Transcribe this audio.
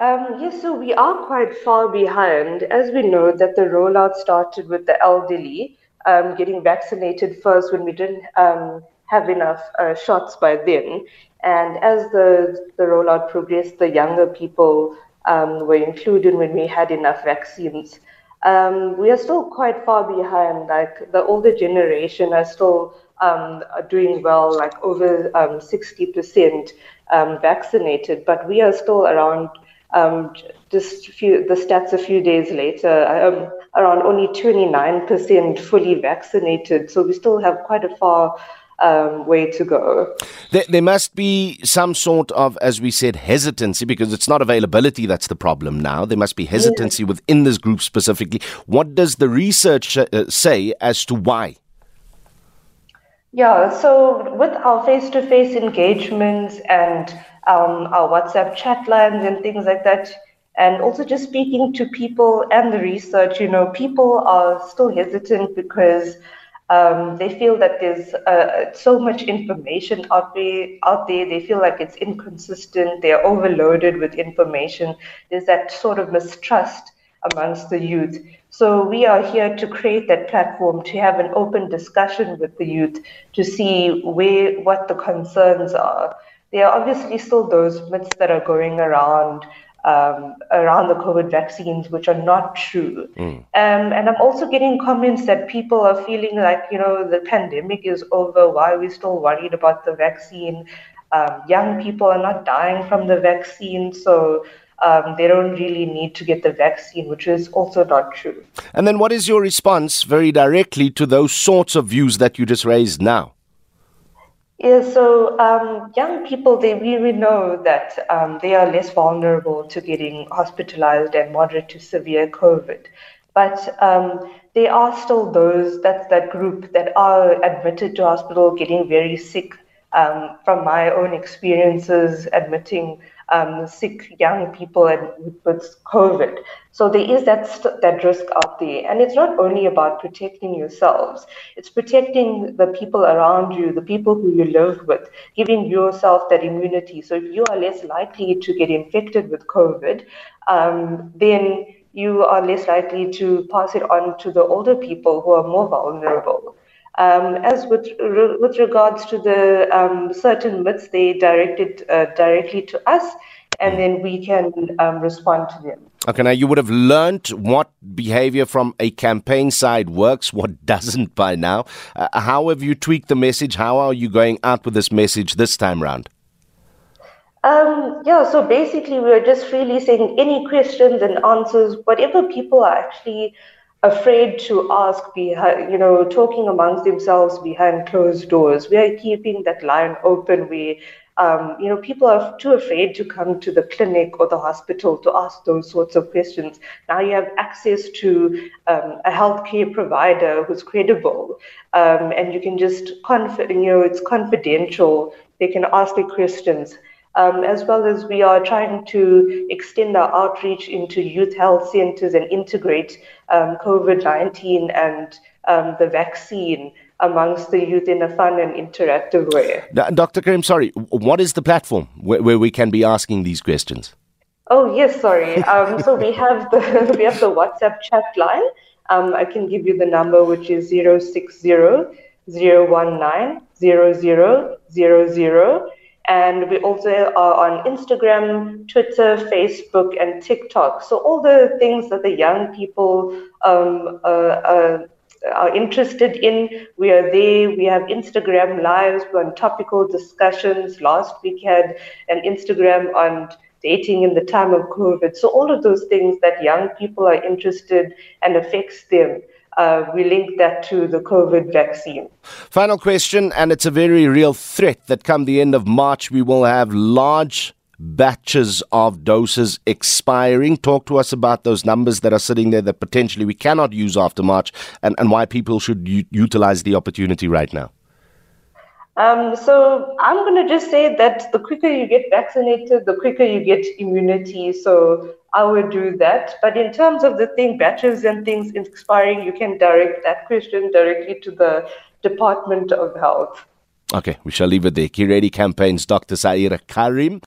Um, yes, so we are quite far behind. As we know, that the rollout started with the elderly um, getting vaccinated first when we didn't um, have enough uh, shots by then. And as the, the rollout progressed, the younger people um, were included when we had enough vaccines. Um, we are still quite far behind. Like the older generation are still um, are doing well, like over 60% vaccinated, but we are still around um, just few, the stats a few days later, um, around only 29% fully vaccinated. So we still have quite a far um, way to go. There, there, must be some sort of, as we said, hesitancy because it's not availability that's the problem now. There must be hesitancy within this group specifically. What does the research uh, say as to why? Yeah, so with our face to face engagements and um, our WhatsApp chat lines and things like that, and also just speaking to people and the research, you know, people are still hesitant because um, they feel that there's uh, so much information out there, out there. They feel like it's inconsistent. They're overloaded with information. There's that sort of mistrust amongst the youth. So we are here to create that platform to have an open discussion with the youth to see where what the concerns are. There are obviously still those myths that are going around um, around the COVID vaccines, which are not true. Mm. Um, and I'm also getting comments that people are feeling like, you know, the pandemic is over. Why are we still worried about the vaccine? Um, young people are not dying from the vaccine. So um, they don't really need to get the vaccine, which is also not true. And then, what is your response very directly to those sorts of views that you just raised now? Yeah, so um, young people, they really know that um, they are less vulnerable to getting hospitalized and moderate to severe COVID. But um, there are still those, that's that group that are admitted to hospital getting very sick. Um, from my own experiences admitting um, sick young people and with, COVID. So there is that st- that risk out there, and it's not only about protecting yourselves; it's protecting the people around you, the people who you live with, giving yourself that immunity. So if you are less likely to get infected with COVID, um, then you are less likely to pass it on to the older people who are more vulnerable. Um, as with re- with regards to the um, certain myths, they directed uh, directly to us, and then we can um, respond to them. Okay, now you would have learned what behavior from a campaign side works, what doesn't by now. Uh, how have you tweaked the message? How are you going out with this message this time round? Um, yeah, so basically, we're just really saying any questions and answers, whatever people are actually afraid to ask behind, you know, talking amongst themselves behind closed doors. We are keeping that line open. We, um, you know, people are too afraid to come to the clinic or the hospital to ask those sorts of questions. Now you have access to um, a healthcare provider who's credible, um, and you can just, conf- you know, it's confidential. They can ask the questions um, as well as we are trying to extend our outreach into youth health centers and integrate um, COVID 19 and um, the vaccine amongst the youth in a fun and interactive way. Dr. Karim, sorry, what is the platform where, where we can be asking these questions? Oh yes, sorry. Um, so we have the we have the WhatsApp chat line. Um, I can give you the number, which is 060 019 0000. And we also are on Instagram, Twitter, Facebook, and TikTok. So all the things that the young people um, uh, uh, are interested in, we are there. We have Instagram lives, we're on topical discussions. Last week had an Instagram on dating in the time of COVID. So all of those things that young people are interested and affects them uh, we link that to the COVID vaccine. Final question, and it's a very real threat that come the end of March, we will have large batches of doses expiring. Talk to us about those numbers that are sitting there that potentially we cannot use after March and, and why people should u- utilize the opportunity right now. Um, so I'm going to just say that the quicker you get vaccinated, the quicker you get immunity. So I would do that. But in terms of the thing, batches and things expiring, you can direct that question directly to the Department of Health. Okay, we shall leave it there. KeReady Campaigns, Dr. Saira Karim.